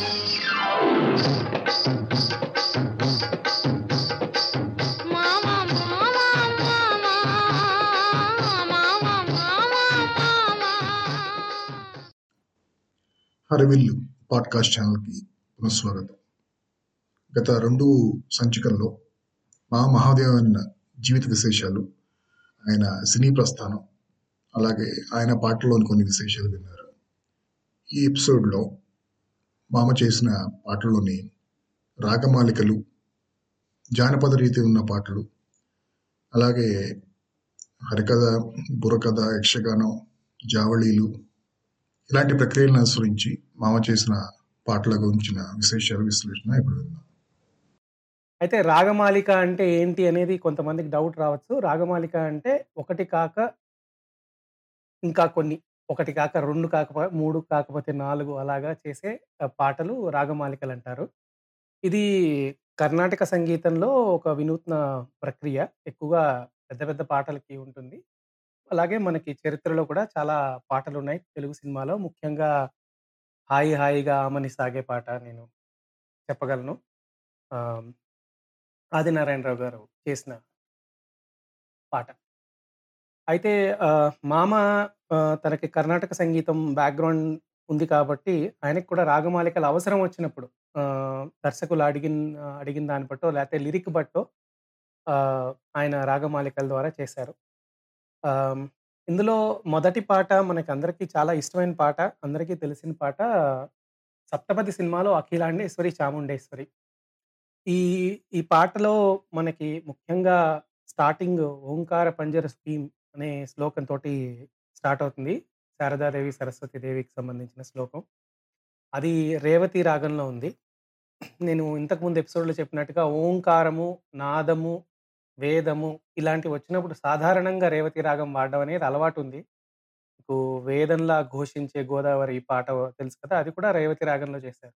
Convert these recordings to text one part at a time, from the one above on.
హరవిల్లు podcast ఛానల్కి పునఃస్వాగతం. గత రెండు సంచికల్లో మా మహాదేవన్ జీవిత విశేషాలు ఆయన సినీ ప్రస్థానం అలాగే ఆయన పాటల్లోని కొన్ని విశేషాలు విన్నారు. ఈ ఎపిసోడ్లో మామ చేసిన పాటల్లోని రాగమాలికలు జానపద రీతి ఉన్న పాటలు అలాగే హరికథ బుర్రకథ యక్షగానం జావళీలు ఇలాంటి ప్రక్రియలను అనుసరించి మామ చేసిన పాటల గురించిన విశేషాలు విశ్లేషణ ఇప్పుడు విందాం. అయితే రాగమాలిక అంటే ఏంటి అనేది కొంతమందికి డౌట్ రావచ్చు. రాగమాలిక అంటే ఒకటి కాక ఇంకా కొన్ని. ఒకటి కాక రెండు కాకపో మూడు కాకపోతే నాలుగు అలాగా చేసే పాటలు రాగమాలికలు అంటారు ఇది కర్ణాటక సంగీతంలో ఒక వినూత్న ప్రక్రియ. ఎక్కువగా పెద్ద పెద్ద పాటలకి ఉంటుంది. అలాగే మనకి చరిత్రలో కూడా చాలా పాటలు ఉన్నాయి తెలుగు సినిమాలో ముఖ్యంగా హాయి హాయిగా ఆమని సాగే పాట నేను చెప్పగలను. ఆమ్, ఆదినారాయణరావు గారు చేసిన పాట. అయితే మామ తనకి కర్ణాటక సంగీతం బ్యాక్గ్రౌండ్ ఉంది కాబట్టి ఆయనకి కూడా రాగమాలికలు అవసరం వచ్చినప్పుడు దర్శకులు అడిగిన అడిగిన దాన్ని బట్టో లేకపోతే లిరిక్ బట్టో ఆయన రాగమాలికల ద్వారా చేశారు. ఇందులో మొదటి పాట మనకి అందరికీ చాలా ఇష్టమైన పాట అందరికీ తెలిసిన పాట సప్తపది సినిమాలో అఖిలాండేశ్వరి చాముండేశ్వరి. ఈ ఈ పాటలో మనకి ముఖ్యంగా స్టార్టింగ్ ఓంకార పంజర స్కీమ్ అనే శ్లోకం తోటి స్టార్ట్ అవుతుంది. శారదాదేవి సరస్వతి దేవికి సంబంధించిన శ్లోకం. అది రేవతి రాగంలో ఉంది. నేను ఇంతకుముందు ఎపిసోడ్లో చెప్పినట్టుగా ఓంకారము నాదము వేదము ఇలాంటివి వచ్చినప్పుడు సాధారణంగా రేవతి రాగం వాడడం అనేది అలవాటు ఉంది. మీకు వేదంలా ఘోషించే గోదావరి పాట తెలుసు కదా అది కూడా రేవతి రాగంలో చేశారు.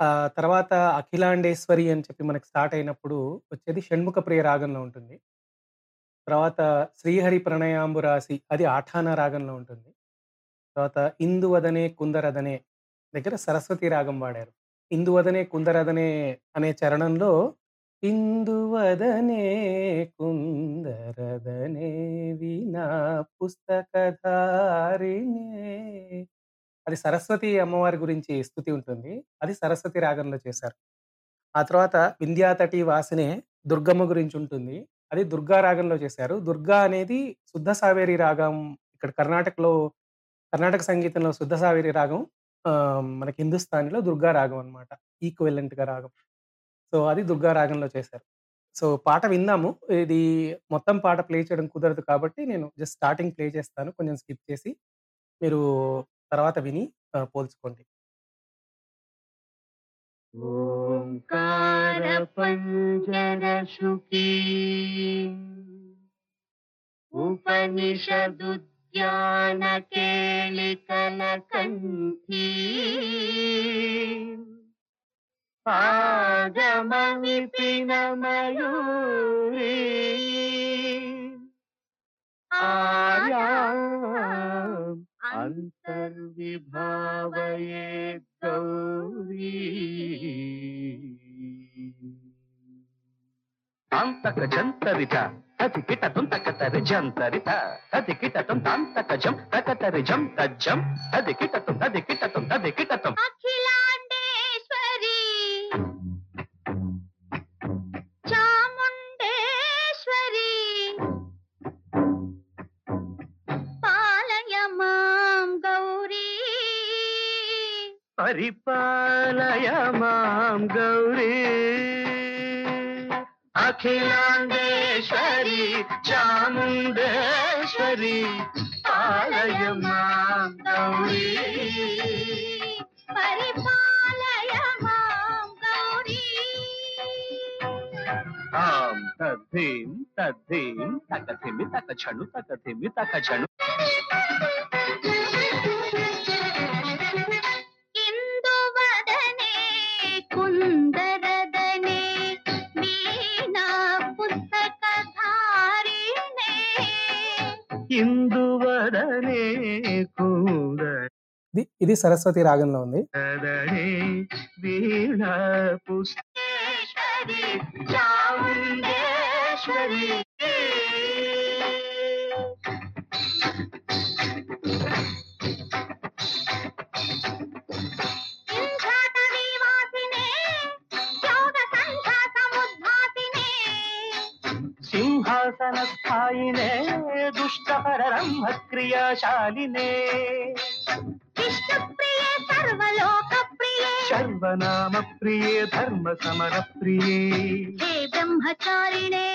ఆ తర్వాత అఖిలాండేశ్వరి అని చెప్పి మనకి స్టార్ట్ అయినప్పుడు వచ్చేది షణ్ముఖ ప్రియ రాగంలో ఉంటుంది. తర్వాత శ్రీహరి ప్రణయాంబు రాసి అది ఆఠాన రాగంలో ఉంటుంది. తర్వాత ఇందువదనే కుందరదనే దగ్గర సరస్వతి రాగం వాడారు. ఇందువదనే కుందరదనే అనే చరణంలో ఇందువదనే కుందరదనే వినా పుస్తకధారినే అది సరస్వతి అమ్మవారి గురించి స్థుతి ఉంటుంది. అది సరస్వతి రాగంలో చేశారు. ఆ తర్వాత వింధ్యాతటి వాసినే దుర్గమ్మ గురించి ఉంటుంది. అది దుర్గా రాగంలో చేశారు. దుర్గా అనేది శుద్ధ సావేరి రాగం. ఇక్కడ కర్ణాటకలో కర్ణాటక సంగీతంలో శుద్ధ సావేరి రాగం మనకి హిందుస్థానీలో దుర్గా రాగం అనమాట ఈక్వెలెంట్గా రాగం. సో అది దుర్గా రాగంలో చేశారు. సో పాట విన్నాము. ఇది మొత్తం పాట ప్లే చేయడం కుదరదు కాబట్టి నేను జస్ట్ స్టార్టింగ్ ప్లే చేస్తాను. కొంచెం స్కిప్ చేసి మీరు తర్వాత విని పోల్చుకోండి. ओंकार पंजनसुखी उपनिषदुद्यान केलिकलकण्ठी पादमविपिनमयूरी। आया। अन्तर्विभावये गौरी। तान्तक जन्तरित तदिकिटतुं तकतरिजन्तरित तदिकिटतुं तान्तकजं परिपालय माम गौरी। अखिलांदेश्वरी चामुंडेश्वरी पालय माम गौरी। परिपालय माम गौरी। आम तद्धिम तद्धिम तक तकछनु तकथिमि तक Thank you. ఇది సరస్వతి రాగంలో ఉంది. సదరే వీణ పుష్పేశ్వరి చాముండేశ్వరి. ఇంద్రాటవీవాసినే యోగ సంఖ్యా సముద్భాసినే సింహాసన స్థాయినే దుష్టహర బ్రహ్మ క్రియాశాలినే విష్ణుప్రియే సర్వలోక ప్రియే సర్వనామ ప్రియే ధర్మ సమర ప్రియే హే బ్రహ్మచారిణే.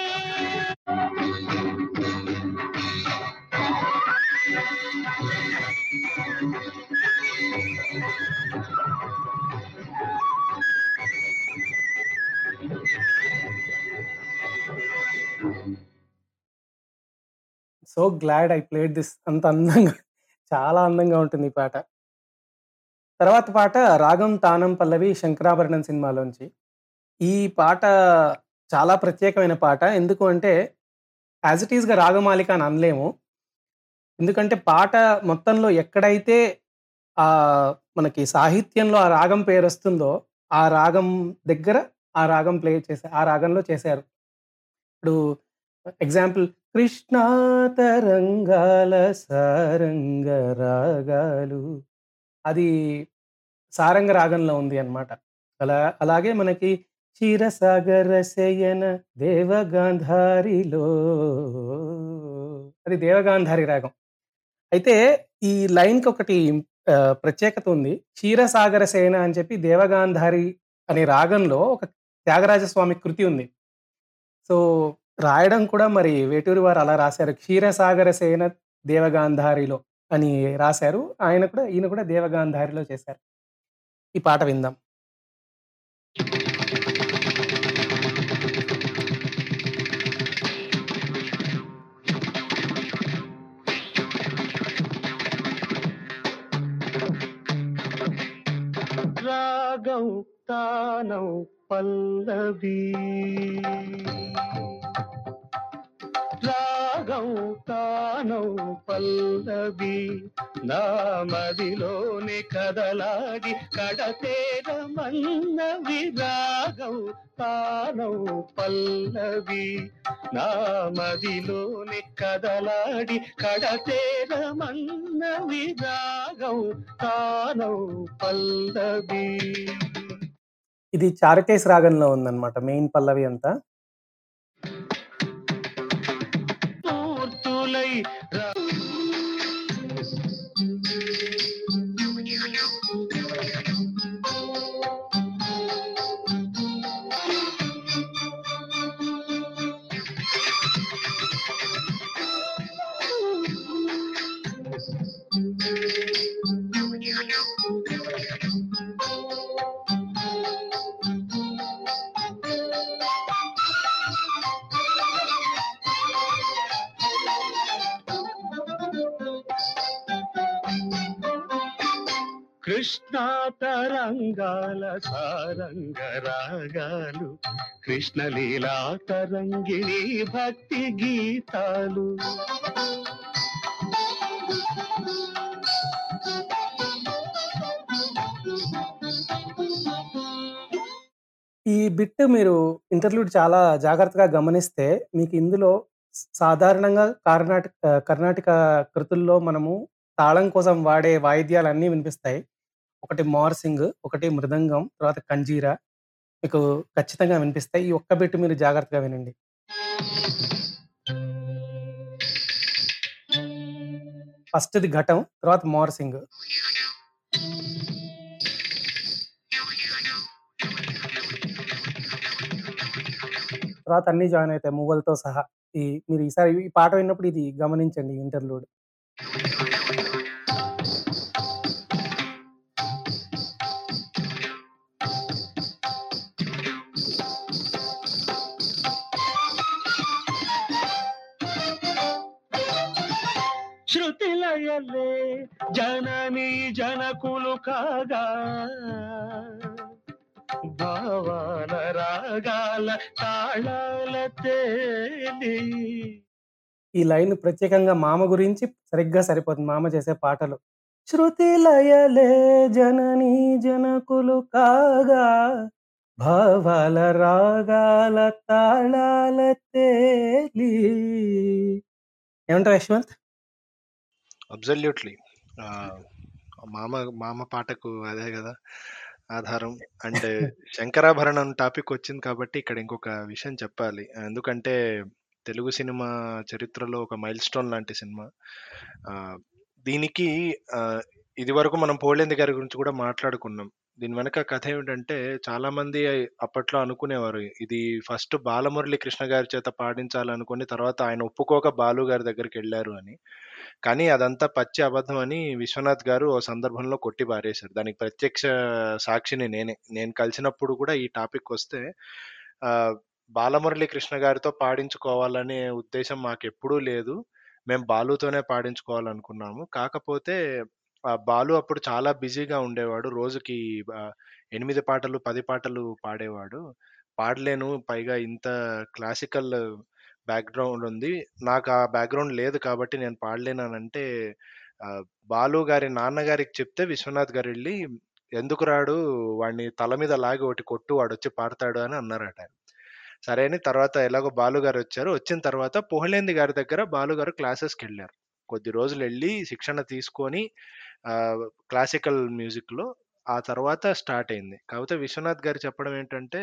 So glad I played this అంత అందంగా చాలా అందంగా ఉంటుంది ఈ పాట. తర్వాత పాట రాగం తానం పల్లవి శంకరాభరణం సినిమాలోంచి. ఈ పాట చాలా ప్రత్యేకమైన పాట. ఎందుకు అంటే యాజ్ ఇట్ ఈస్గా రాగమాలిక అని అనలేము. ఎందుకంటే పాట మొత్తంలో ఎక్కడైతే ఆ మనకి సాహిత్యంలో ఆ రాగం పేరు వస్తుందో ఆ రాగం దగ్గర ఆ రాగం ప్లే చేసే ఆ రాగంలో చేశారు. ఇప్పుడు ఎగ్జాంపుల్ కృష్ణా తరంగాల సారంగ రాగాలు. అది సారంగ రాగంలో ఉంది అన్నమాట. అలా అలాగే మనకి క్షీరసాగర శయన దేవగాంధారిలో అది దేవగాంధారి రాగం. అయితే ఈ లైన్కి ఒకటి ప్రత్యేకత ఉంది. క్షీరసాగర సేన అని చెప్పి దేవగాంధారి అనే రాగంలో ఒక త్యాగరాజస్వామి కృతి ఉంది. సో రాయడం కూడా మరి వేటూరి వారు అలా రాశారు. క్షీరసాగర సేన దేవగాంధారిలో అని రాశారు. ఆయన కూడా ఈయన కూడా దేవగాంధారిలో చేశారు. ఈ పాట విందాం. రాగం తానం పల్లవి. రాగం తానం పల్లవి. నా మదిలోని కదలాడి కడతేరమన్నవి రాగం తానం పల్లవి. నా మదిలోని కదలాడి కడతేరమన్నవి రాగం తానం పల్లవి. ఇది చారకేశ్ రాగంలో ఉందన్నమాట మెయిన్ పల్లవి అంతా. తరంగాల సారంగ రాగాలు కృష్ణలీలా తరంగిణి భక్తి గీతాలు. ఈ బిట్ మీరు ఇంటర్లూడ్ చాలా జాగ్రత్తగా గమనిస్తే మీకు ఇందులో సాధారణంగా కర్ణాటక కర్ణాటక కృతుల్లో మనము తాళం కోసం వాడే వాయిద్యాలన్నీ వినిపిస్తాయి. ఒకటి మార్సింగ్ ఒకటి మృదంగం తర్వాత కంజీరా మీకు ఖచ్చితంగా వినిపిస్తాయి ఈ ఒక్క బిట్ మీరు జాగ్రత్తగా వినండి. ఫస్ట్ది ఘటం తర్వాత మార్సింగ్. తర్వాత అన్ని జాయిన్ అవుతాయి మువ్వలతో సహా. ఈ మీరు ఈసారి ఈ పాట విన్నప్పుడు ఇది గమనించండి ఇంటర్లూడ్. శృతిలయలే జనని జనకులు కాగా. భావాల రాగాల తాళాల తేలి. ఈ లైన్ ప్రత్యేకంగా మామ గురించి సరిగ్గా సరిపోతుంది. మామ చేసే పాటలు. శృతి లయలే జననీ జనకులు కాగా. భావాల రాగాల తాళాల తేలి. ఏమంటావు యశ్వంత్? అబ్జల్యూట్లీ మామ మామ పాటకు అదే కదా ఆధారం. అండ్ శంకరాభరణం టాపిక్ వచ్చింది కాబట్టి ఇక్కడ ఇంకొక విషయం చెప్పాలి. ఎందుకంటే తెలుగు సినిమా చరిత్రలో ఒక మైల్ స్టోన్ లాంటి సినిమా. దీనికి ఇదివరకు ఇది వరకు మనం పోలేంది గారి గురించి కూడా మాట్లాడుకున్నాం. దీని వెనక కథ ఏమిటంటే చాలా మంది అప్పట్లో అనుకునేవారు ఇది ఫస్ట్ బాలమురళి కృష్ణ గారి చేత పాడించాలనుకుని తర్వాత ఆయన ఒప్పుకోక బాలు గారి దగ్గరికి వెళ్ళారు అని. కానీ అదంతా పచ్చి అబద్ధం అని విశ్వనాథ్ గారు ఓ సందర్భంలో కొట్టి పారేశారు. దానికి ప్రత్యక్ష సాక్షిని నేనే. నేను కలిసినప్పుడు కూడా ఈ టాపిక్ వస్తే బాలమురళి కృష్ణ గారితో పాడించుకోవాలనే ఉద్దేశం మాకు ఎప్పుడూ లేదు. మేము బాలుతోనే పాడించుకోవాలనుకున్నాము. కాకపోతే బాలు అప్పుడు చాలా బిజీగా ఉండేవాడు. రోజుకి ఎనిమిది పాటలు పది పాటలు పాడేవాడు. పాడలేను పైగా ఇంత క్లాసికల్ బ్యాక్గ్రౌండ్ ఉంది. నాకు ఆ బ్యాక్గ్రౌండ్ లేదు కాబట్టి నేను పాడలేనంటే బాలు గారి నాన్నగారికి చెప్తే విశ్వనాథ్ గారు వెళ్ళి ఎందుకు రాడు? వాడిని తల మీద లాగి ఒకటి కొట్టు వాడు వచ్చి పాడతాడు అని అన్నారట సరే అని తర్వాత ఎలాగో బాలు గారు వచ్చారు. వచ్చిన తర్వాత పోహలేంది గారి దగ్గర బాలు గారు క్లాసెస్కి వెళ్ళారు కొద్ది రోజులు వెళ్ళి శిక్షణ తీసుకొని క్లాసికల్ మ్యూజిక్లో ఆ తర్వాత స్టార్ట్ అయింది. కాకపోతే విశ్వనాథ్ గారు చెప్పడం ఏంటంటే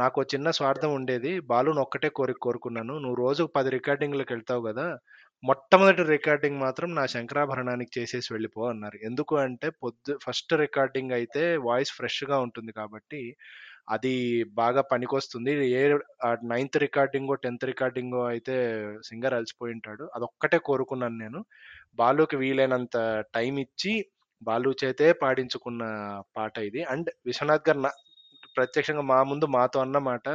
నాకు చిన్న స్వార్థం ఉండేది. బాలును ఒక్కటే కోరిక కోరుకున్నాను. నువ్వు రోజు పది రికార్డింగ్లకు వెళ్తావు కదా! మొట్టమొదటి రికార్డింగ్ మాత్రం నా శంకరాభరణానికి చేసేసి వెళ్ళిపో అన్నారు. ఎందుకు అంటే పొద్దు ఫస్ట్ రికార్డింగ్ అయితే వాయిస్ ఫ్రెష్గా ఉంటుంది కాబట్టి అది బాగా పనికొస్తుంది. ఏ నైన్త్ రికార్డింగో టెన్త్ రికార్డింగో అయితే సింగర్ అలసిపోయి ఉంటాడు. అదొక్కటే కోరుకున్నాను నేను. బాలుకి వీలైనంత టైం ఇచ్చి బాలు చేతే పాడించుకున్న పాట ఇది. అండ్ విశ్వనాథ్ గారు నా- ప్రత్యక్షంగా మా ముందు మాతో అన్నమాట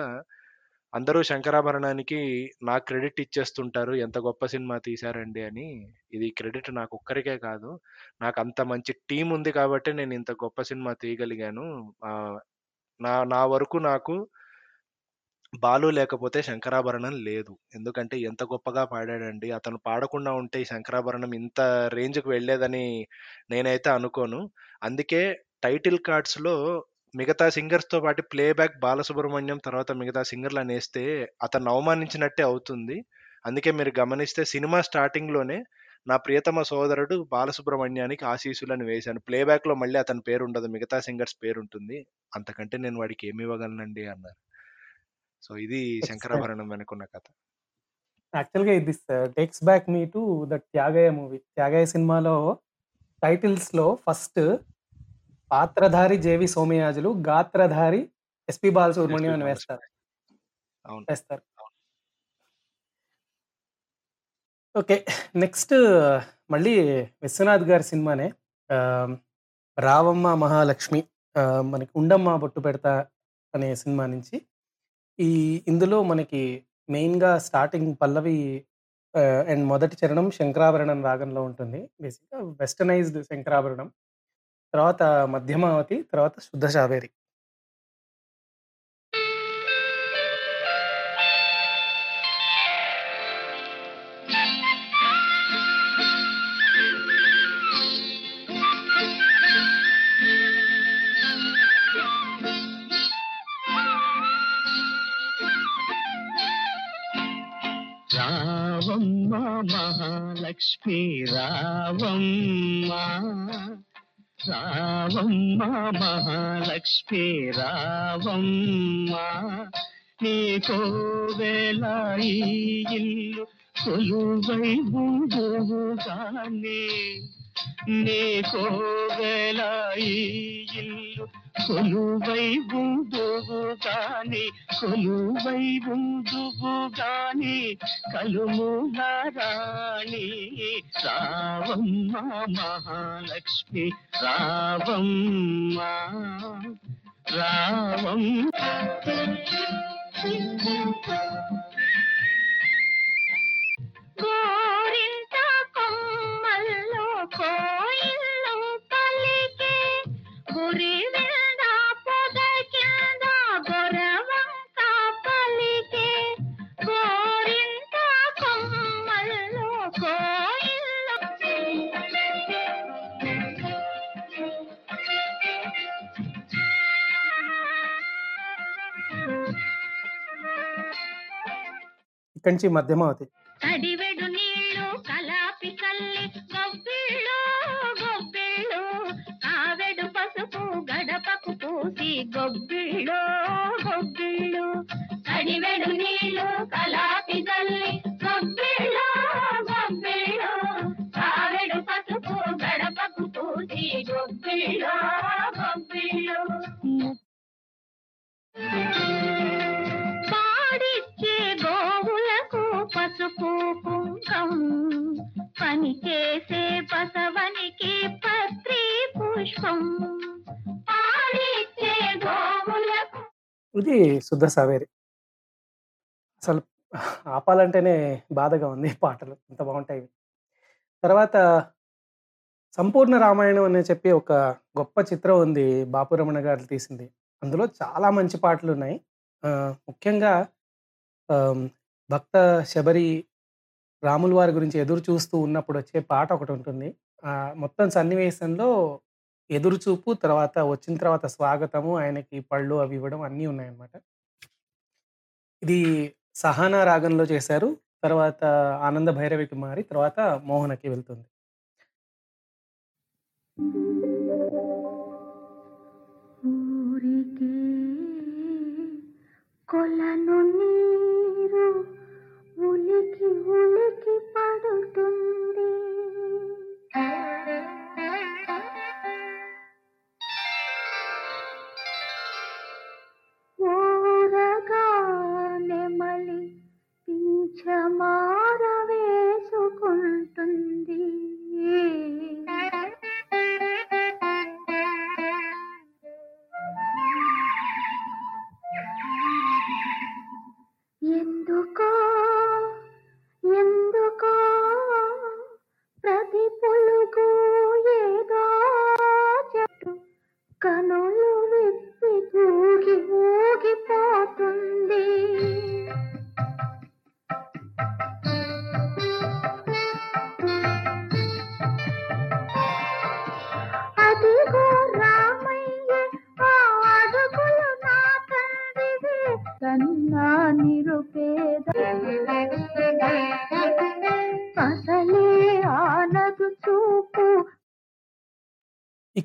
అందరూ శంకరాభరణానికి నా క్రెడిట్ ఇచ్చేస్తుంటారు. ఎంత గొప్ప సినిమా తీశారండి అని. ఇది క్రెడిట్ నాకు ఒక్కరికే కాదు. నాకు అంత మంచి టీం ఉంది కాబట్టి నేను ఇంత గొప్ప సినిమా తీయగలిగాను. నా నా వరకు నాకు బాలు లేకపోతే శంకరాభరణం లేదు. ఎందుకంటే ఎంత గొప్పగా పాడాడండి. అతను పాడకుండా ఉంటే ఈ శంకరాభరణం ఇంత రేంజ్కి వెళ్ళేదని నేనైతే అనుకోను. అందుకే టైటిల్ కార్డ్స్లో మిగతా సింగర్స్తో పాటు ప్లేబ్యాక్ బాలసుబ్రహ్మణ్యం తర్వాత మిగతా సింగర్లు అనేస్తే అతను అవమానించినట్టే అవుతుంది. అందుకే మీరు గమనిస్తే సినిమా స్టార్టింగ్లోనే నా ప్రియతమ సోదరుడు బాలసుబ్రహ్మణ్యానికి ఆశీస్సులను వేశాను. ప్లేబ్యాక్లో మళ్ళీ అతని పేరు ఉండదు మిగతా సింగర్స్ పేరు ఉంటుంది అంతకంటే నేను వాడికి ఏమి ఇవ్వగలనండి అన్నారు. సో ఇది శంకరాభరణం వెనుకున్న కథ. యాక్చువల్గా ఇది takes back me to the Tyagayya movie Tyagayya సినిమాలో టైటిల్స్లో ఫస్ట్ పాత్రధారి జేవి సోమయాజులు గాత్రధారి ఎస్పి బాలసుబ్రహ్మణ్యం అని వేస్తారు. అవును. వేస్తారు. ఓకే. నెక్స్ట్ మళ్ళీ విశ్వనాథ్ గారి సినిమానే. ఆ, రావమ్మ మహాలక్ష్మి ఆ, మనకి ఉండమ్మ బొట్టు పెడతా అనే సినిమా నుంచి ఈ ఇందులో మనకి మెయిన్గా స్టార్టింగ్ పల్లవి అండ్ మొదటి చరణం శంకరాభరణం రాగంలో ఉంటుంది. బేసిక్గా వెస్టర్నైజ్డ్ శంకరాభరణం. తర్వాత మధ్యమావతి తర్వాత శుద్ధ శావేరి రావమ్మ మహాలక్ష్మి రావమ్మ. రావమ్మ మహాలక్ష్మి రావమ్మ. నీకో వేళ ఇల్లు కొలువై ఉండుగానే నీకో వేళ ఈ ఇల్లు కొలువై ఉండువు గాని కొలువై ఉందువు గాని కలుముల రాణి రావమ్మ మహాలక్ష్మి రావమ్మ రావం కోరింది கோயில் பலிக்கு குறி விழுந்தா புதைக்காதா குரவம் காப்பலிக்கு கோரிந்த கொம்மல்லோ கோயில் ఇక్కడి నుంచి మధ్యమావతి అడివ கொப்பிலோ கொப்பிலோ அடிவெடும் நீ శుద్ధ సావేరి. అసలు ఆపాలంటేనే బాధగా ఉంది పాటలు. ఇంత బాగుంటాయి తర్వాత సంపూర్ణ రామాయణం అని చెప్పి ఒక గొప్ప చిత్రం ఉంది బాపురమణ గారు తీసింది. అందులో చాలా మంచి పాటలు ఉన్నాయి. ముఖ్యంగా భక్త శబరి రాముల వారి గురించి ఎదురు చూస్తూ ఉన్నప్పుడు వచ్చే పాట ఒకటి ఉంటుంది. మొత్తం సన్నివేశంలో ఎదురు చూపు తర్వాత వచ్చిన తర్వాత స్వాగతము ఆయనకి పళ్ళు అవి ఇవ్వడం అన్నీ ఉన్నాయన్నమాట. ఇది సహానా రాగంలో చేశారు. తర్వాత ఆనంద భైరవికి మారి తర్వాత మోహనకి వెళ్తుంది. ఊరికి కొలను నీ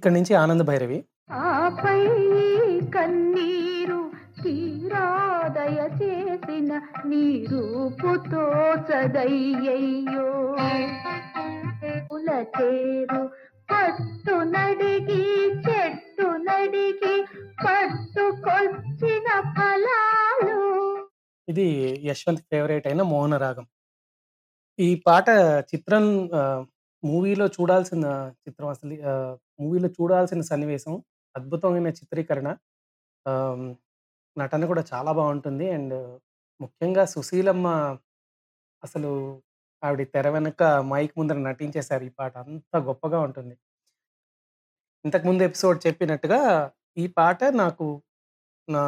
ఇక్కడ నుంచి ఆనంద భైరవి. ఆపై కన్నీరు తీరాదయ చేసిన నీ రూపుతో చదయ్యయ్యో పుల చేరు పట్టు నడిగి చెట్టు నడిగి పట్టుకొచ్చిన ఫలాలు. ఇది యశ్వంత్ ఫేవరెట్ అయిన మోహన రాగం. ఈ పాట చిత్రం మూవీలో చూడాల్సిన చిత్రం అసలు మూవీలో చూడాల్సిన సన్నివేశం అద్భుతమైన చిత్రీకరణ నటన కూడా చాలా బాగుంటుంది. అండ్ ముఖ్యంగా సుశీలమ్మ అసలు ఆవిడ తెర వెనక మైక్ ముందర నటించేశారు. ఈ పాట అంత గొప్పగా ఉంటుంది. ఇంతకుముందు ఎపిసోడ్ చెప్పినట్టుగా ఈ పాట నాకు నా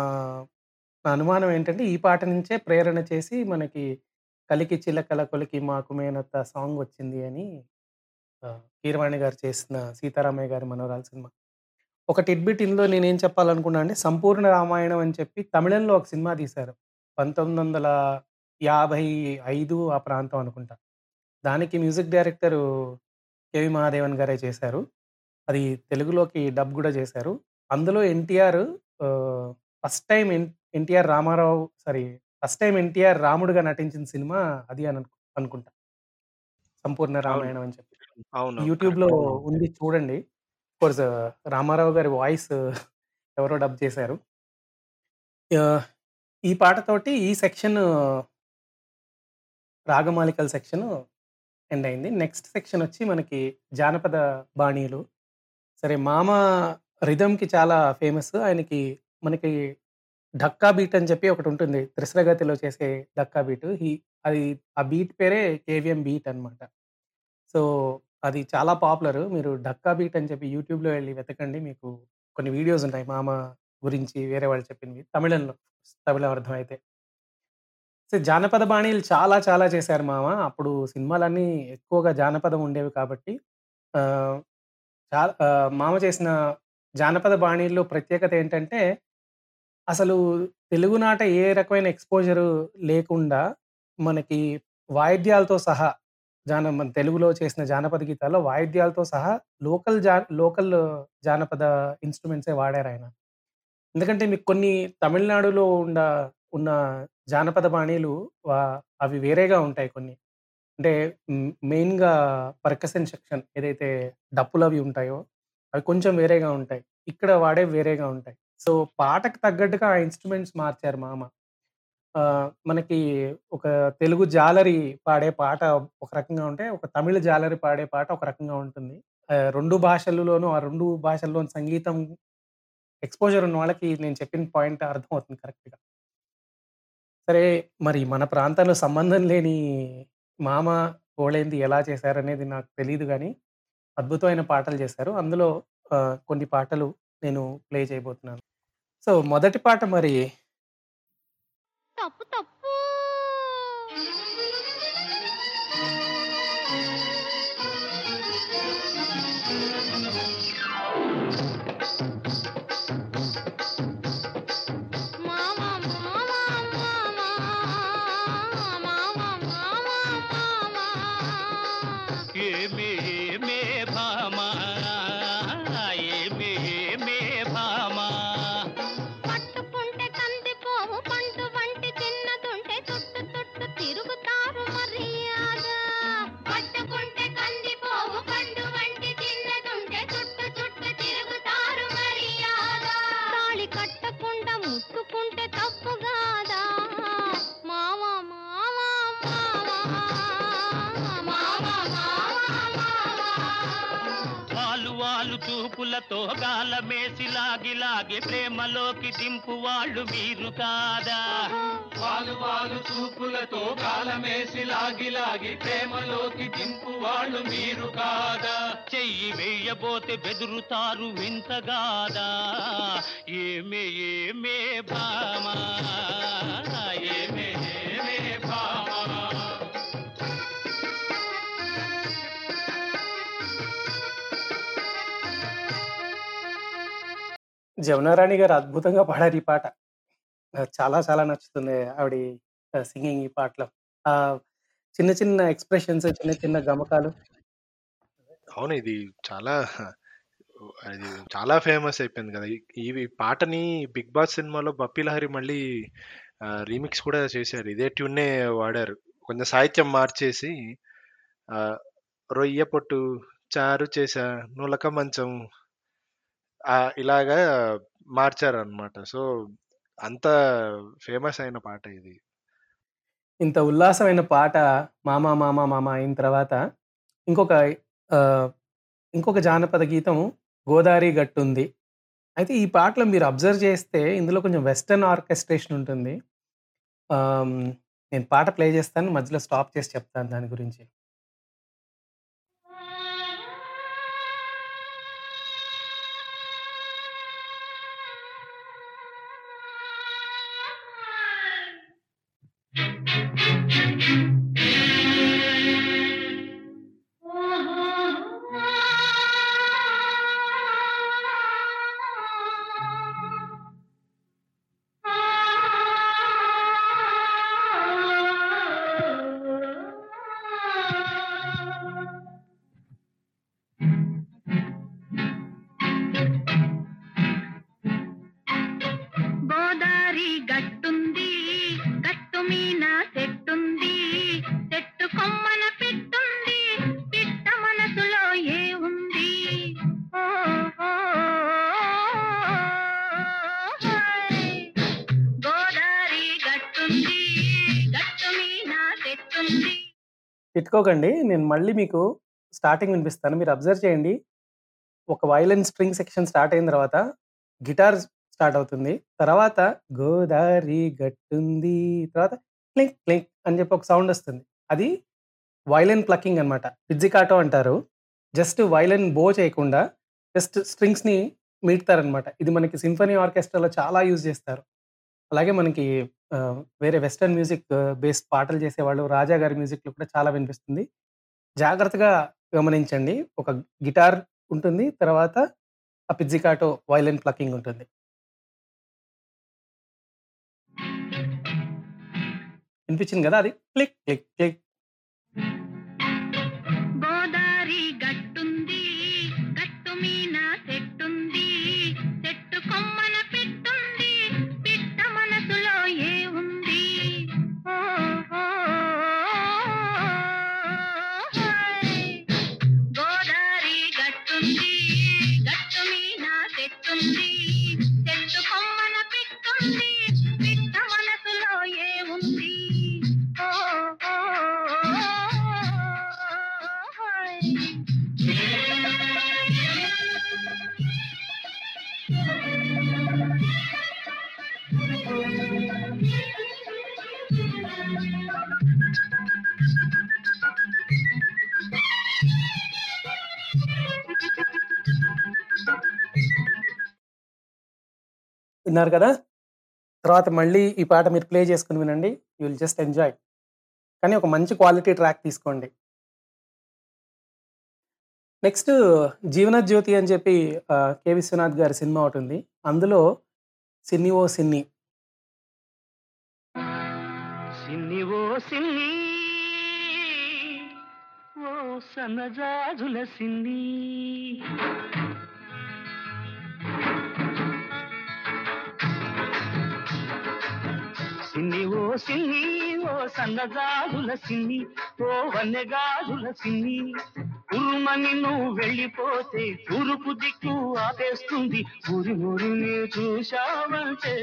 నా అనుమానం ఏంటంటే ఈ పాట నుంచే ప్రేరణ చేసి మనకి కలికి చిలకల కొలికి మాకు మేనత్త సాంగ్ వచ్చింది అని ఆ, కీరవాణి గారు చేసిన సీతారామయ్య గారి మనోరాల సినిమా. ఒక టిడ్బిట్ ఇందులో నేనేం చెప్పాలనుకున్నా అంటే సంపూర్ణ రామాయణం అని చెప్పి తమిళంలో ఒక సినిమా తీశారు. పంతొమ్మిది వందల యాభై ఐదు ఆ ప్రాంతం అనుకుంటా. దానికి మ్యూజిక్ డైరెక్టర్ కేవి మహాదేవన్ గారే చేశారు. అది తెలుగులోకి డబ్ కూడా చేశారు. అందులో NTR first time NTR Rama Rao sorry first time NTR రాముడుగా నటించిన సినిమా అది అని అనుకు- అనుకుంటా. సంపూర్ణ రామాయణం అని చెప్పి. యూట్యూబ్లో ఉంది చూడండి. కోర్స్ రామారావు గారి వాయిస్ ఎవరో డబ్ చేశారు. ఈ పాటతోటి ఈ సెక్షన్ రాగమాలికల సెక్షన్ ఎండ్ అయింది. నెక్స్ట్ సెక్షన్ వచ్చి మనకి జానపద బాణీలు. సరే మామ రిథమ్కి చాలా ఫేమస్. ఆయనకి మనకి ఢక్కా బీట్ అని చెప్పి ఒకటి ఉంటుంది. త్రిశ్రగతిలో చేసే ఢక్కా బీట్. ఈ అది ఆ బీట్ పేరే కేవిఎం బీట్ అన్నమాట. సో అది చాలా పాపులర్. మీరు డక్కా బీట్ అని చెప్పి యూట్యూబ్లో వెళ్ళి వెతకండి. మీకు కొన్ని వీడియోస్ ఉంటాయి. మామ గురించి వేరే వాళ్ళు చెప్పింది. తమిళంలో తమిళం అర్థమైతే. సో జానపద బాణీలు చాలా చాలా చేశారు మామ. అప్పుడు సినిమాలన్నీ ఎక్కువగా జానపదం ఉండేవి కాబట్టి ఆ, చాలా మామ చేసిన జానపద బాణీల్లో ప్రత్యేకత ఏంటంటే అసలు తెలుగునాట ఏ రకమైన ఎక్స్పోజర్ లేకుండా మనకి వాయిద్యాలతో సహా జాన మన తెలుగులో చేసిన జానపద గీతాల్లో వాయిద్యాలతో సహా లోకల్ జా లోకల్ జానపద ఇన్‌స్ట్రుమెంట్సే వాడారాయన. ఎందుకంటే మీకు కొన్ని తమిళనాడులో ఉండ ఉన్న జానపద బాణీలు వా అవి వేరేగా ఉంటాయి కొన్ని. అంటే హ్మ్, మెయిన్‌గా పర్కషన్ సెక్షన్ ఏదైతే డప్పులవి ఉంటాయో, అవి కొంచెం వేరేగా ఉంటాయి. ఇక్కడ వాడేవి వేరేగా ఉంటాయి. సో, పాటకు తగ్గట్టుగా ఆ ఇన్‌స్ట్రుమెంట్స్ మార్చారు మామ. మనకి ఒక తెలుగు జాలరి పాడే పాట ఒక రకంగా ఉంటే, ఒక తమిళ జాలరి పాడే పాట ఒక రకంగా ఉంటుంది. ఆహ్, 2 భాషలలోనూ ఆ 2 భాషల్లోని సంగీతం ఎక్స్‌పోజర్ ఉన్న వాళ్ళకి నేను చెప్పిన పాయింట్ అర్థమవుతుంది కరెక్ట్‌గా. సరే, మరి మన ప్రాంతంలో సంబంధం లేని మామ, పోళేంది ఎలా చేశారనేది నాకు తెలీదు గానీ, అద్భుతమైన పాటలు చేశారు. అందులో ఆహ్, కొన్ని పాటలు నేను ప్లే చేయబోతున్నాను. సో, మొదటి పాట మరి లాగి లాగి ప్రేమలోకి దింపు వాళ్ళు మీరు కాదా? వాలు వాలు చూపులతో కాలమేసి లాగి లాగి ప్రేమలోకి దింపు వాళ్ళు మీరు కాదా? చెయ్యి వేయబోతే బెదురుతారు వింతగాదా ఏమే ఏమే భామా జమునారాణి గారు అద్భుతంగా పాడారు ఈ పాట. నాకు చాలా చాలా నచ్చుతుంది ఆవిడి ఆహ్, సింగింగ్ ఈ పాటలో. ఆహ్, చిన్న చిన్న ఎక్స్‌ప్రెషన్స్, చిన్న చిన్న గమకాలు. అవును. ఇది చాలా అది చాలా ఫేమస్ అయిపోయింది కదా! ఈ పాటని 'బిగ్ బాస్' సినిమాలో 'బప్పీ లహరి' మళ్ళీ ఆహ్, రీమిక్స్ కూడా చేశారు. ఇదే ట్యూన్‌నే వాడారు. కొంచెం సాహిత్యం మార్చేసి ఆహ్, రొయ్య పొట్టు చారు చేశా నులక మంచం ఇలాగా మార్చారనమాట. సో, అంత ఫేమస్ అయిన పాట ఇది. ఇంత ఉల్లాసమైన పాట 'మామ మామ మామ' అయిన తర్వాత ఇంకొక ఆహ్, ఇంకొక జానపద గీతం 'గోదారి గట్టుంది.' అయితే ఈ పాటలో మీరు అబ్జర్వ్ చేస్తే ఇందులో కొంచెం వెస్టర్న్ ఆర్కెస్ట్రేషన్ ఉంటుంది. ఆహ్, హ్మ్, నేను పాట ప్లే చేస్తాను. మధ్యలో స్టాప్ చేసి చెప్తాను దాని గురించి. తిట్టుకోకండి. నేను మళ్ళీ మీకు స్టార్టింగ్ వినిపిస్తాను. మీరు అబ్జర్వ్ చేయండి. ఒక వయలిన్ స్ట్రింగ్ సెక్షన్ స్టార్ట్ అయిన తర్వాత గిటార్ స్టార్ట్ అవుతుంది. తర్వాత గోదారి గట్టుంది. తర్వాత క్లింక్ క్లింక్ అని చెప్పి ఒక సౌండ్ వస్తుంది. అది వయలిన్ ప్లకింగ్ అన్నమాట. పిజ్జికాటో అంటారు. జస్ట్ వయలిన్ బో చేయకుండా జస్ట్ స్ట్రింగ్స్‌ని మీటుతారనమాట. ఇది మనకి సింఫనీ ఆర్కెస్ట్రాలో చాలా యూజ్ చేస్తారు. అలాగే మనకి ఆహ్, వేరే వెస్టర్న్ మ్యూజిక్ బేస్డ్ పాటలు చేసేవాళ్ళు 'రాజా' గారి మ్యూజిక్‌లో కూడా చాలా వినిపిస్తుంది. జాగ్రత్తగా గమనించండి. ఒక గిటార్ ఉంటుంది. తర్వాత ఆ పిజ్జికాటో వయలిన్ ప్లకింగ్ ఉంటుంది. వినిపించింది కదా అది క్లిక్ క్లిక్ క్లిక్ విన్నారు కదా? తర్వాత మళ్ళీ ఈ పాట మీరు ప్లే చేసుకుని వినండి. You will just enjoy. కానీ ఒక మంచి క్వాలిటీ ట్రాక్ తీసుకోండి. నెక్స్ట్ జీవన జ్యోతి అని చెప్పి కె. విశ్వనాథ్ గారి సినిమా ఒకటి ఉంది. అందులో సిన్ని ఓ సిన్ని. సిన్ని ఓ సిన్ని ఓ సన్నజాజుల సిన్ని. సిన్ని ఓ సిన్ని ఓ సన్నజాజుల సిన్ని ఓ వన్నెగాజుల సిన్ని ఉరుమని నువ్వు వెళ్ళిపోతే తూరుపు దిక్కు ఆపేస్తుంది ఊరి ఊరిని చూశావంటే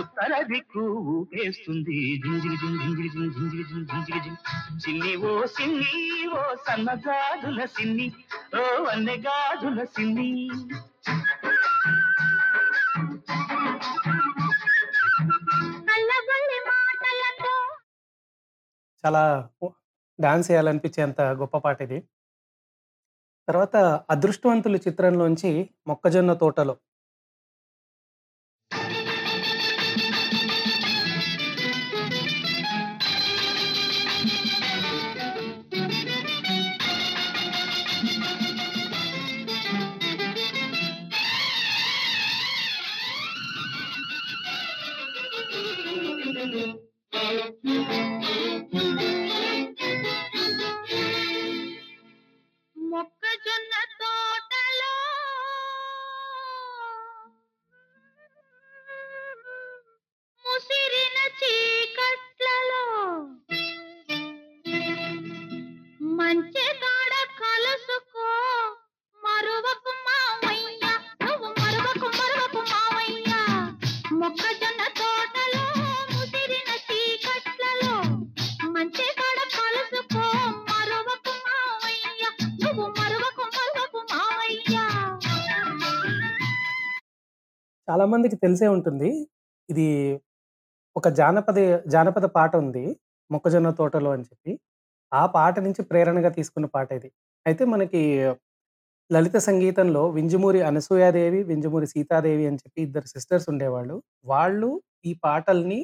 ఉత్తర దిక్కు ఊపేస్తుంది జింజిరి జిం జింజిరి జిం జింజిరి జిం జింజిరి జిం చిన్ని ఓ సిన్ని ఓ సన్నగాజుల సిన్ని ఓ వన్నెగాజుల సిన్ని చాలా డాన్స్ చేయాలనిపించేంత గొప్ప పాట ఇది తర్వాత అదృష్టవంతులు చిత్రంలోంచి మొక్కజొన్న తోటలో చాలా మందికి తెలిసే ఉంటుంది. ఇది ఒక జానపద జానపద పాట ఉంది. మొక్కజొన్న తోటలో అని చెప్పి. ఆ పాట నుంచి ప్రేరణగా తీసుకున్న పాట ఇది. అయితే మనకి లలిత సంగీతంలో వింజమూరి అనసూయాదేవి వింజమూరి సీతాదేవి అని చెప్పి ఇద్దరు సిస్టర్స్ ఉండేవాళ్ళు. వాళ్ళు ఈ పాటల్ని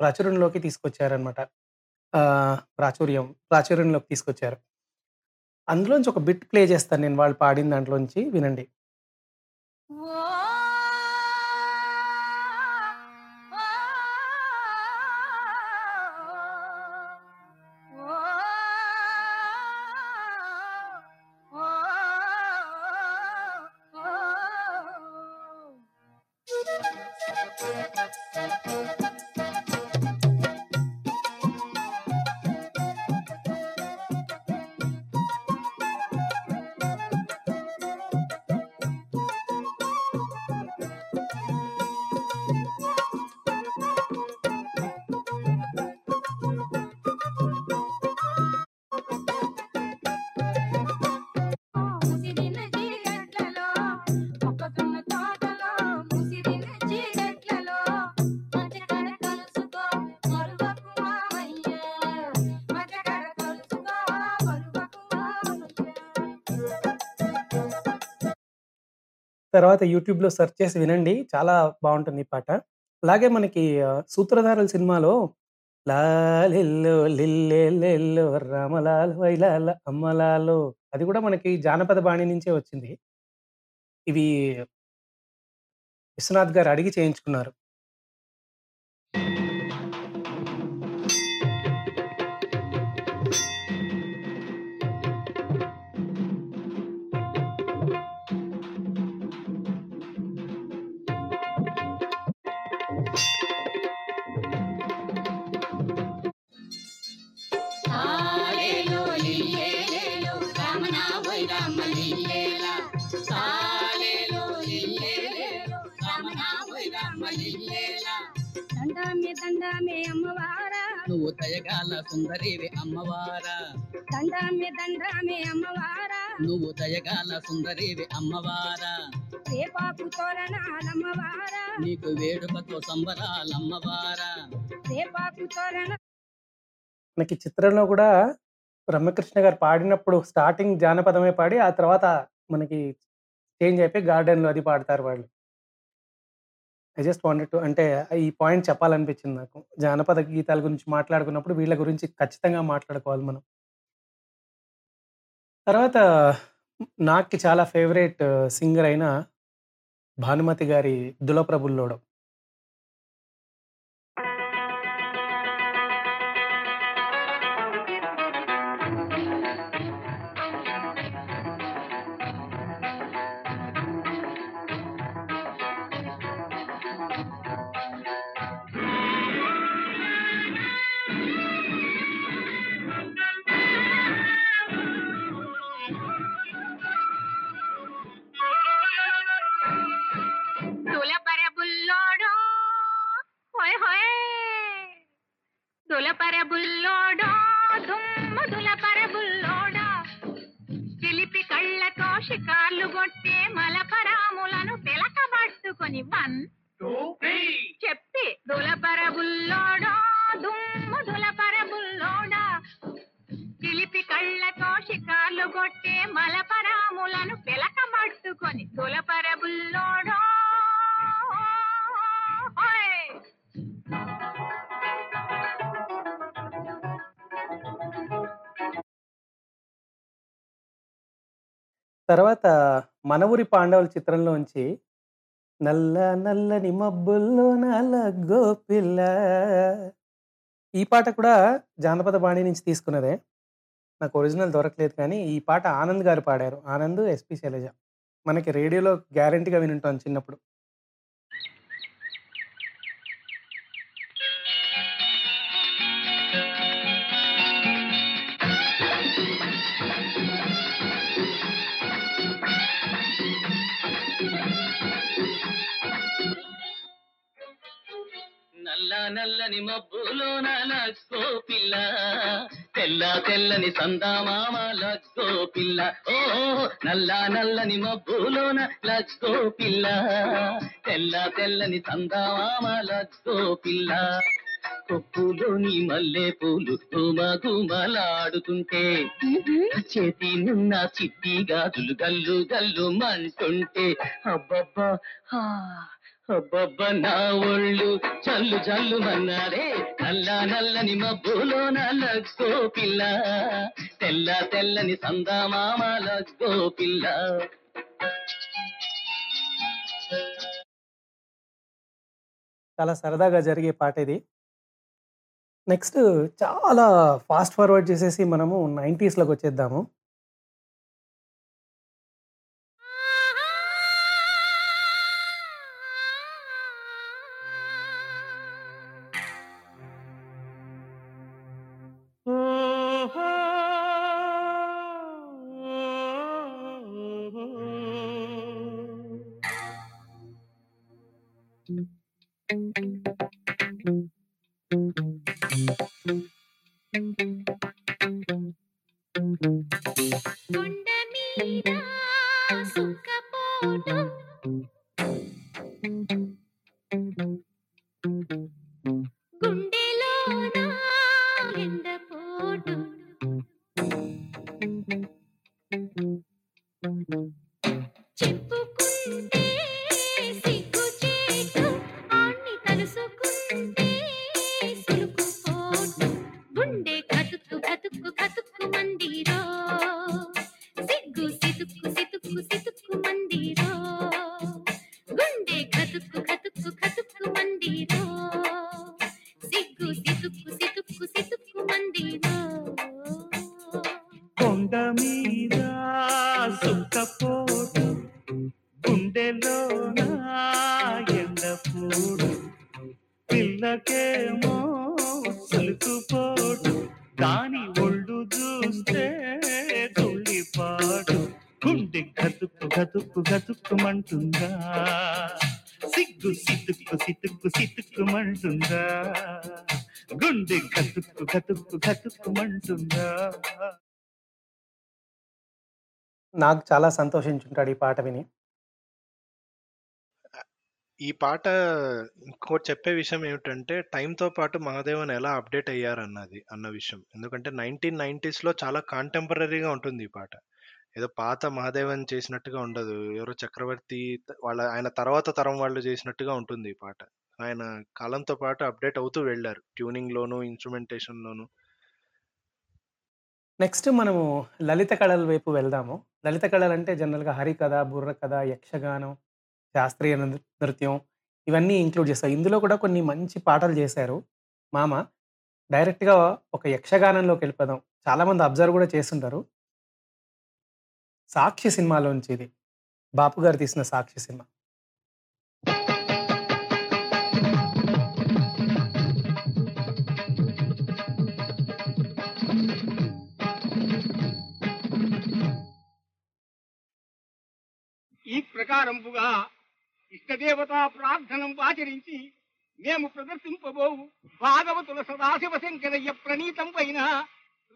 ప్రాచుర్యంలోకి తీసుకొచ్చారనమాట ప్రాచుర్యం ప్రాచుర్యంలోకి తీసుకొచ్చారు. అందులోంచి ఒక బిట్ ప్లే చేస్తాను నేను వాళ్ళు పాడిన దాంట్లోంచి వినండి. Whoa. తర్వాత యూట్యూబ్‌లో సెర్చ్ చేసి వినండి. చాలా బాగుంటుంది ఈ పాట. అలాగే మనకి సూత్రధారుల సినిమాలో లాలిల్లో లిల్లెల్లెల్లో రామలాల్ వైలాల అమ్మలాలో అది కూడా మనకి జానపద బాణి నుంచే వచ్చింది. ఇవి విశ్వనాథ్ గారు అడిగి చేయించుకున్నారు. దండామే అమ్మవారా. నువ్వు దయగాల సుందరివి అమ్మవారా. దండామే దండామే అమ్మవారా. నువ్వు దయగాల సుందరివి అమ్మవారా. రేపాకు తోరణాలమ్మవారా. నీకు వేడుకతో సంబరాలమ్మవారా. రేపాకు తోరణ మనకి చిత్రంలో కూడా బ్రహ్మకృష్ణ గారు పాడినప్పుడు స్టార్టింగ్ జానపదమే పాడి ఆ తర్వాత మనకి చేంజ్ అయిపోయి గార్డెన్లో అది పాడతారు వాళ్ళు. ఐ జస్ట్ వాంటెడ్ టు అంటే ఈ పాయింట్ చెప్పాలనిపించింది నాకు. జానపద గీతాల గురించి మాట్లాడుకున్నప్పుడు వీళ్ళ గురించి ఖచ్చితంగా మాట్లాడుకోవాలి మనం. తర్వాత నాకు చాలా ఫేవరెట్ సింగర్ అయిన భానుమతి గారి దులప్రభుల్లోడం. మనవురి ఊరి పాండవుల చిత్రంలోంచి నల్ల నల్లని మబ్బుల్లో నల్ల గోపిల్ల. ఈ పాట కూడా జానపద బాణి నుంచి తీసుకున్నదే. నాకు ఒరిజినల్ దొరకలేదు కానీ ఈ పాట ఆనంద్ గారు పాడారు. ఆనంద్ ఎస్పి శైలజ. మనకి రేడియోలో గ్యారంటీగా వినుంటాం చిన్నప్పుడు. నల్లని మబ్బులో లగ్గో పిల్ల. తెల్ల తెల్లని సందామామ లగ్గో పిల్ల. ఓ నల్ల నల్లని మబ్బులోన లగ్గో పిల్ల. తెల్ల తెల్లని సందామామ లగ్గో పిల్ల. కొప్పులోని మల్లె పూలు గుమగుమలాడుతుంటే చేతి నున్న చిట్టి గాజులు గల్లు గల్లు మంటుంటే అబ్బబ్బా హా, అబ్బబ్బ నా ఒళ్ళు చల్లు చల్లు మన్నారే నల్ల నల్లని మబ్బులో నల్లగో పిల్ల. తెల్ల తెల్లని సందామామ లగ్గో పిల్ల. చాలా సరదాగా జరిగే పాట ఇది. నెక్స్ట్ చాలా ఫాస్ట్ ఫార్వర్డ్ చేసేసి మనము నైంటీస్లోకి వచ్చేద్దాము. tidak suka bodoh. నాకు చాలా సంతోషించుంటాడు ఈ పాట విని. ఈ పాట ఇంకోటి చెప్పే విషయం ఏమిటంటే టైంతో పాటు మహాదేవన్ ఎలా అప్డేట్ అయ్యారన్నది అన్న విషయం. ఎందుకంటే 1990స్‌లో చాలా కాంటెంపరరీగా ఉంటుంది ఈ పాట. ఏదో పాత మహాదేవన్ చేసినట్టుగా ఉండదు. ఎవరో చక్రవర్తి వాళ్ళ ఆయన తర్వాత తరం వాళ్ళు చేసినట్టుగా ఉంటుంది ఈ పాట. ఆయన కాలంతో పాటు అప్డేట్ అవుతూ వెళ్ళారు. ట్యూనింగ్‌లోను, ఇన్‌స్ట్రుమెంటేషన్‌లోను. నెక్స్ట్ మనము లలిత కళల వైపు వెళ్దాము. లలిత కళలు అంటే జనరల్‌గా హరికథ, బుర్రకథ, యక్షగానం, శాస్త్రీయ నృత్యం ఇవన్నీ ఇంక్లూడ్ చేస్తారు. ఇందులో కూడా కొన్ని మంచి పాటలు చేశారు మామ. డైరెక్ట్‌గా ఒక యక్షగానంలోకి వెళ్ళిపోదాం చాలామంది అబ్జర్వ్ కూడా చేస్తుంటారు 'సాక్షి' సినిమాలోంచి ఇది. బాపు గారు తీసిన 'సాక్షి' సినిమా. ఈ ప్రకారంపుగా ఇష్టదేవతా ప్రార్థనం ఆచరించి మేము ప్రదర్శింపబోవు భాగవతుల సదాశివ శంకరయ్య ప్రణీతం పైన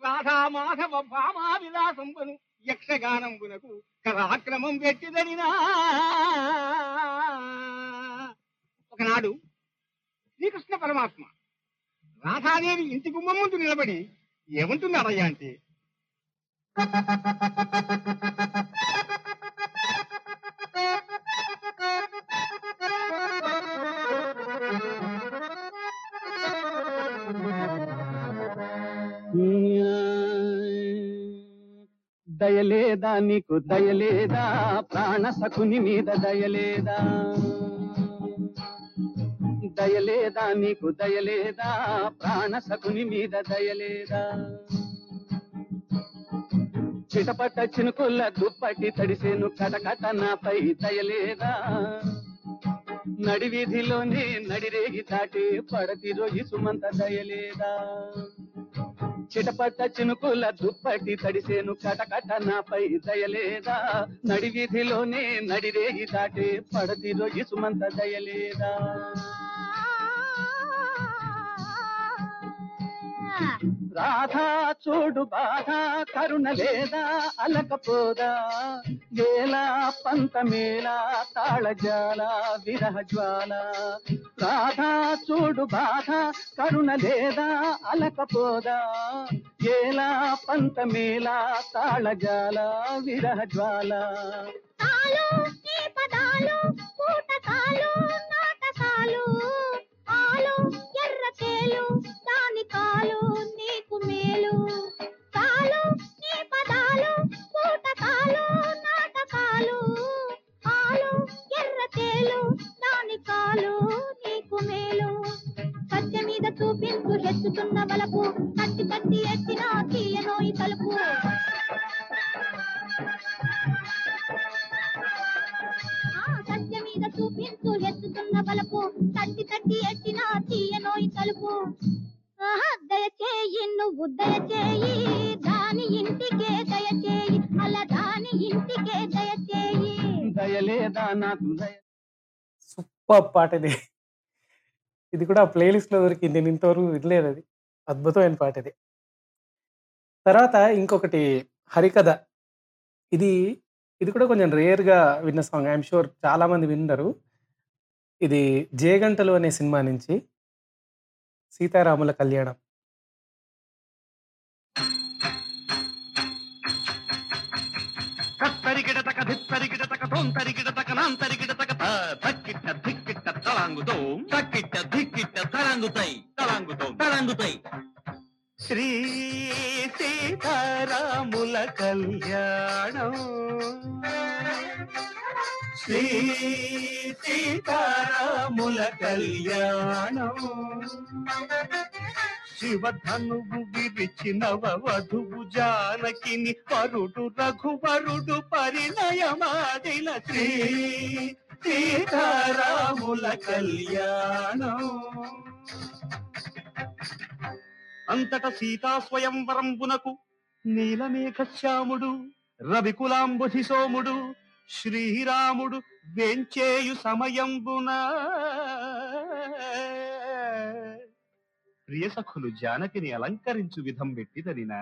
రాధా మాధవ భామా విలాసంబను యక్షగానంబునకు కరాక్రమం పెట్టిదనినా ఒకనాడు శ్రీకృష్ణ పరమాత్మ రాధాదేవి ఇంటి గుమ్మం ముందు నిలబడి ఏమంటున్నారయ్యా అంటే దయలేదా? నీకు దయలేదా? ప్రాణ సఖుని మీద దయలేదా? దయలేదా? నీకు దయలేదా? ప్రాణ సఖుని మీద దయలేదా? చిటపట చినుకుల దుప్పటి తడిసేను కటకట నాపై దయలేదా? నడివీధిలోనే నడిరేగి దాటి పడతి రోజు సుమంత దయలేదా? చిటపట చినుకుల దుప్పటి తడిసేను కటకట నాపై దయలేదా? నడి నడిరేయి దాటే దాటి ఇసుమంత సుమంత దయలేదా? రాధా చూడు బాధ కరుణ లేదా అలకపోదా వేలా పంతమేలా తాళజాల విరహ జ్వాల రాధా చూడు బాధ కరుణ లేదా అలకపోదా ఏలా పంతమేలా తాళజాల విరహ జ్వాల తాలు నీ పదాలు పూటకాలు నాటకాలు ఆలు ఎర్రకేలు దాని కాలు నీకు మేలు. తాలు నీ పదాలు పూటకాలు నాటకాలు. ఆలు ఎర్రకేలు దాని కాలు నీకు మేలు. కట్టె మీద చూపించు హెచ్చుతున్న బలపు తట్టి తట్టి ఎత్తిన తీయనోయి తలుపు. ఆ కట్టె మీద చూపించు ఎత్తుతున్న బలపు తట్టి తట్టి సూపర్ పాట ఇది. ఇది కూడా ప్లే లిస్ట్‌లో దొరికింది. నేను ఇంతవరకు వినలేదు అది. అద్భుతమైన పాట ఇది. తర్వాత ఇంకొకటి హరికథ. ఇది ఇది కూడా కొంచెం రేర్‌గా విన్న సాంగ్. ఐ యామ్ ష్యూర్ చాలా మంది వినుండరు. ఇది 'జేగంటలు' అనే సినిమా నుంచి 'సీతారాముల కళ్యాణం'. ధిత్తరికిడతక తోంతరికిడతక నాంతరికిడతక ధిక్కిట్ట తలాంగుతో తక్కిట్ట ధిక్కిట్ట తలాంగుతై తలాంగుతో తలాంగుతై శ్రీ సీతారాముల కళ్యాణం శ్రీ సీతారాముల కళ్యాణం. శివధనువు విరిచినవ వధువు జానకిని పరుడు రఘువరుడు పరిణయమాదిన శ్రీ సీతారాముల కళ్యాణం. అంతట సీతా స్వయంవరంబునకు నీలమేఘ శ్యాముడు రవికులాంబుధి సోముడు శ్రీరాముడు వెంచేయు సమయంబున ప్రియసఖులు జానకిని అలంకరించు విధం పెట్టిదనినా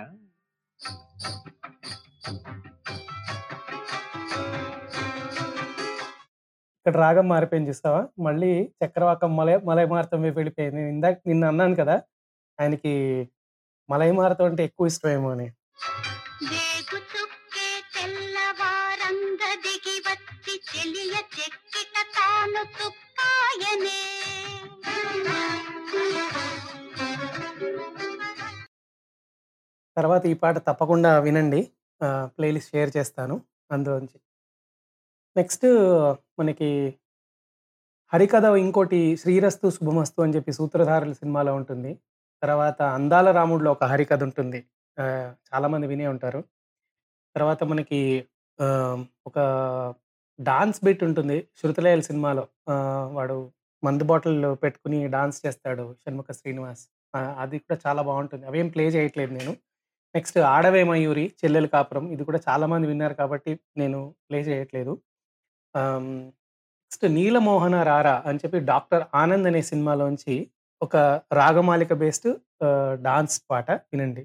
ఇక్కడ రాగం మారిపోయింది చూస్తావా? మళ్ళీ చక్రవాకం మలయ మలయమారుతం వైపు వెళ్ళిపోయింది. నేను ఇందాక నిన్న అన్నాను కదా ఆయనకి మలయమారుతం అంటే ఎక్కువ ఇష్టమేమో అని. తర్వాత ఈ పాట తప్పకుండా వినండి. ప్లేలిస్ట్ షేర్ చేస్తాను. అందులోంచి నెక్స్ట్ మనకి హరికథ ఇంకోటి శ్రీరస్తు శుభమస్తు అని చెప్పి సూత్రధారుల సినిమాలో ఉంటుంది. తర్వాత అందాల రాముడిలో ఒక హరికథ ఉంటుంది. చాలామంది వినే ఉంటారు. తర్వాత మనకి ఒక డాన్స్ బిట్ ఉంటుంది శృతిలయల సినిమాలో. వాడు మందు బాటిల్ పెట్టుకుని డాన్స్ చేస్తాడు షణ్ముఖ శ్రీనివాస్. అది కూడా చాలా బాగుంటుంది. అవేం ప్లే చేయట్లేదు నేను. నెక్స్ట్ ఆడవే మయూరి చెల్లెలు కాపురం. ఇది కూడా చాలా మంది విన్నారు కాబట్టి నేను ప్లే చేయట్లేదు. నెక్స్ట్ నీలమోహన రారా అని చెప్పి డాక్టర్ ఆనంద్ అనే సినిమాలోంచి ఒక రాగమాలిక బేస్డ్ డాన్స్ పాట వినండి.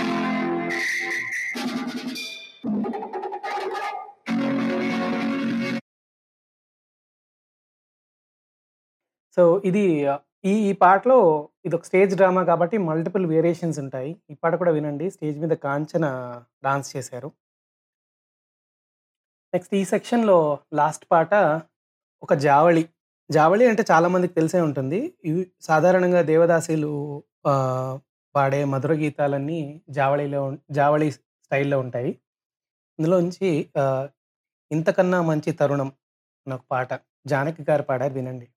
సో ఇది ఈ ఈ పాటలో ఇది ఒక స్టేజ్ డ్రామా కాబట్టి మల్టిపుల్ వేరియేషన్స్ ఉంటాయి. ఈ పాట కూడా వినండి. స్టేజ్ మీద కాంచన డాన్స్ చేశారు. నెక్స్ట్ ఈ సెక్షన్లో లాస్ట్ పాట ఒక జావళి. జావళి అంటే చాలామందికి తెలిసే ఉంటుంది. ఇవి సాధారణంగా దేవదాసీలు పాడే మధుర గీతాలన్నీ జావళిలో జావళి స్టైల్లో ఉంటాయి. ఇందులోంచి ఇంతకన్నా మంచి తరుణం అనే ఒక పాట. జానకి గారు పాడారు వినండి.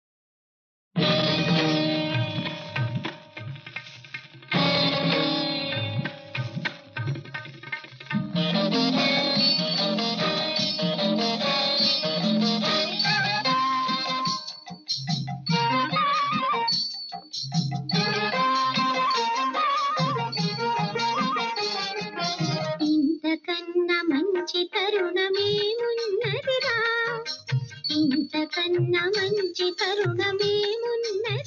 కన్నా మంచి కరుణమేమున్నది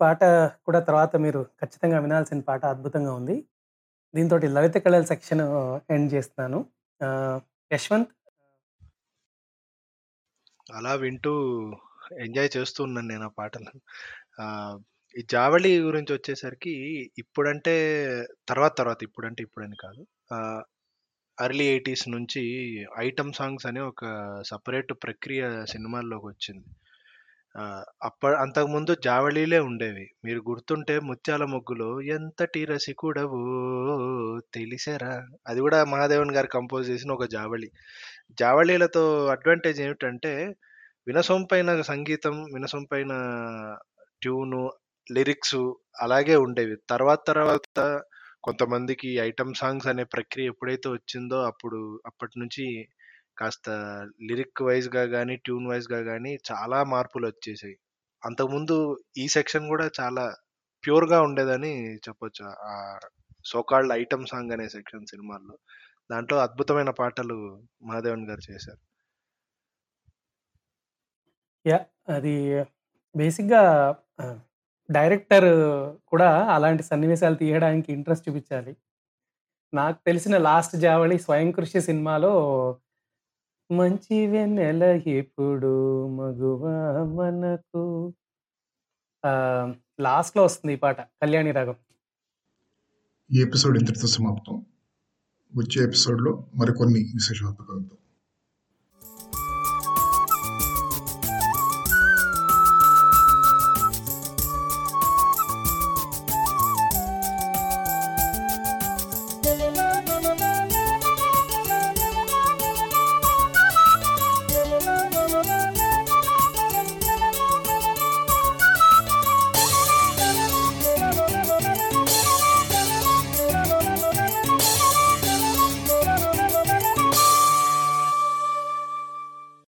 పాట కూడా తర్వాత మీరు ఖచ్చితంగా వినాల్సిన పాట అద్భుతంగా ఉంది. దీంతో లలిత కళల సెక్షన్ ఎండ్ చేస్తున్నాను. యశ్వంత్ అలా వింటూ ఎంజాయ్ చేస్తూ ఉన్నాను నేను ఆ పాటలు. ఈ 'జావళి' గురించొచ్చేసరికి ఇప్పుడంటే తర్వాత తర్వాత ఇప్పుడంటే ఇప్పుడని కాదు. అర్లీ ఎయిటీస్ నుంచి ఐటెమ్ సాంగ్స్ అనే ఒక సపరేట్ ప్రక్రియ సినిమాల్లోకి వచ్చింది అప్ప అంతకుముందు 'జావళీలే' ఉండేవి. మీరు గుర్తుంటే 'ముత్యాల మొగ్గులో' ఎంతటి రసికుడవో తెలిసేరా అది కూడా మహాదేవన్ గారు కంపోజ్ చేసిన ఒక జావళి. జావళీలతో అడ్వాంటేజ్ ఏమిటంటే వినసొంపైన సంగీతం, వినసొంపైన ట్యూను, లిరిక్స్ అలాగే ఉండేవి. తర్వాత తర్వాత కొంతమందికి ఐటమ్ సాంగ్స్ అనే ప్రక్రియ ఎప్పుడైతే వచ్చిందో అప్పుడు అప్పటినుంచి కాస్త లిరిక్ వైస్‌గా కానీ ట్యూన్ వైస్‌గా కానీ చాలా మార్పులు వచ్చేసాయి అంతకుముందు ఈ సెక్షన్ కూడా చాలా ప్యూర్‌గా ఉండేదని చెప్పొచ్చు. ఆ సో ఐటమ్ సాంగ్ అనే సెక్షన్ సినిమాల్లో. దాంట్లో అద్భుతమైన పాటలు మహాదేవన్ గారు చేశారు. యా అది బేసిక్‌గా డైరెక్టర్ కూడా అలాంటి సన్నివేశాలు తీయడానికి ఇంట్రెస్ట్ చూపించాలి నాకు తెలిసిన లాస్ట్ 'జావళి' 'స్వయం కృషి' సినిమాలో మంచి వెన్నెల ఎప్పుడు మగువ మనకు లాస్ట్లో వస్తుంది ఈ పాట 'కళ్యాణి రాగం'. ఈ ఎపిసోడ్ ఇంతటితో సమాప్తం. వచ్చే ఎపిసోడ్‌లో మరికొన్ని విశేషాలతో కలుద్దాం.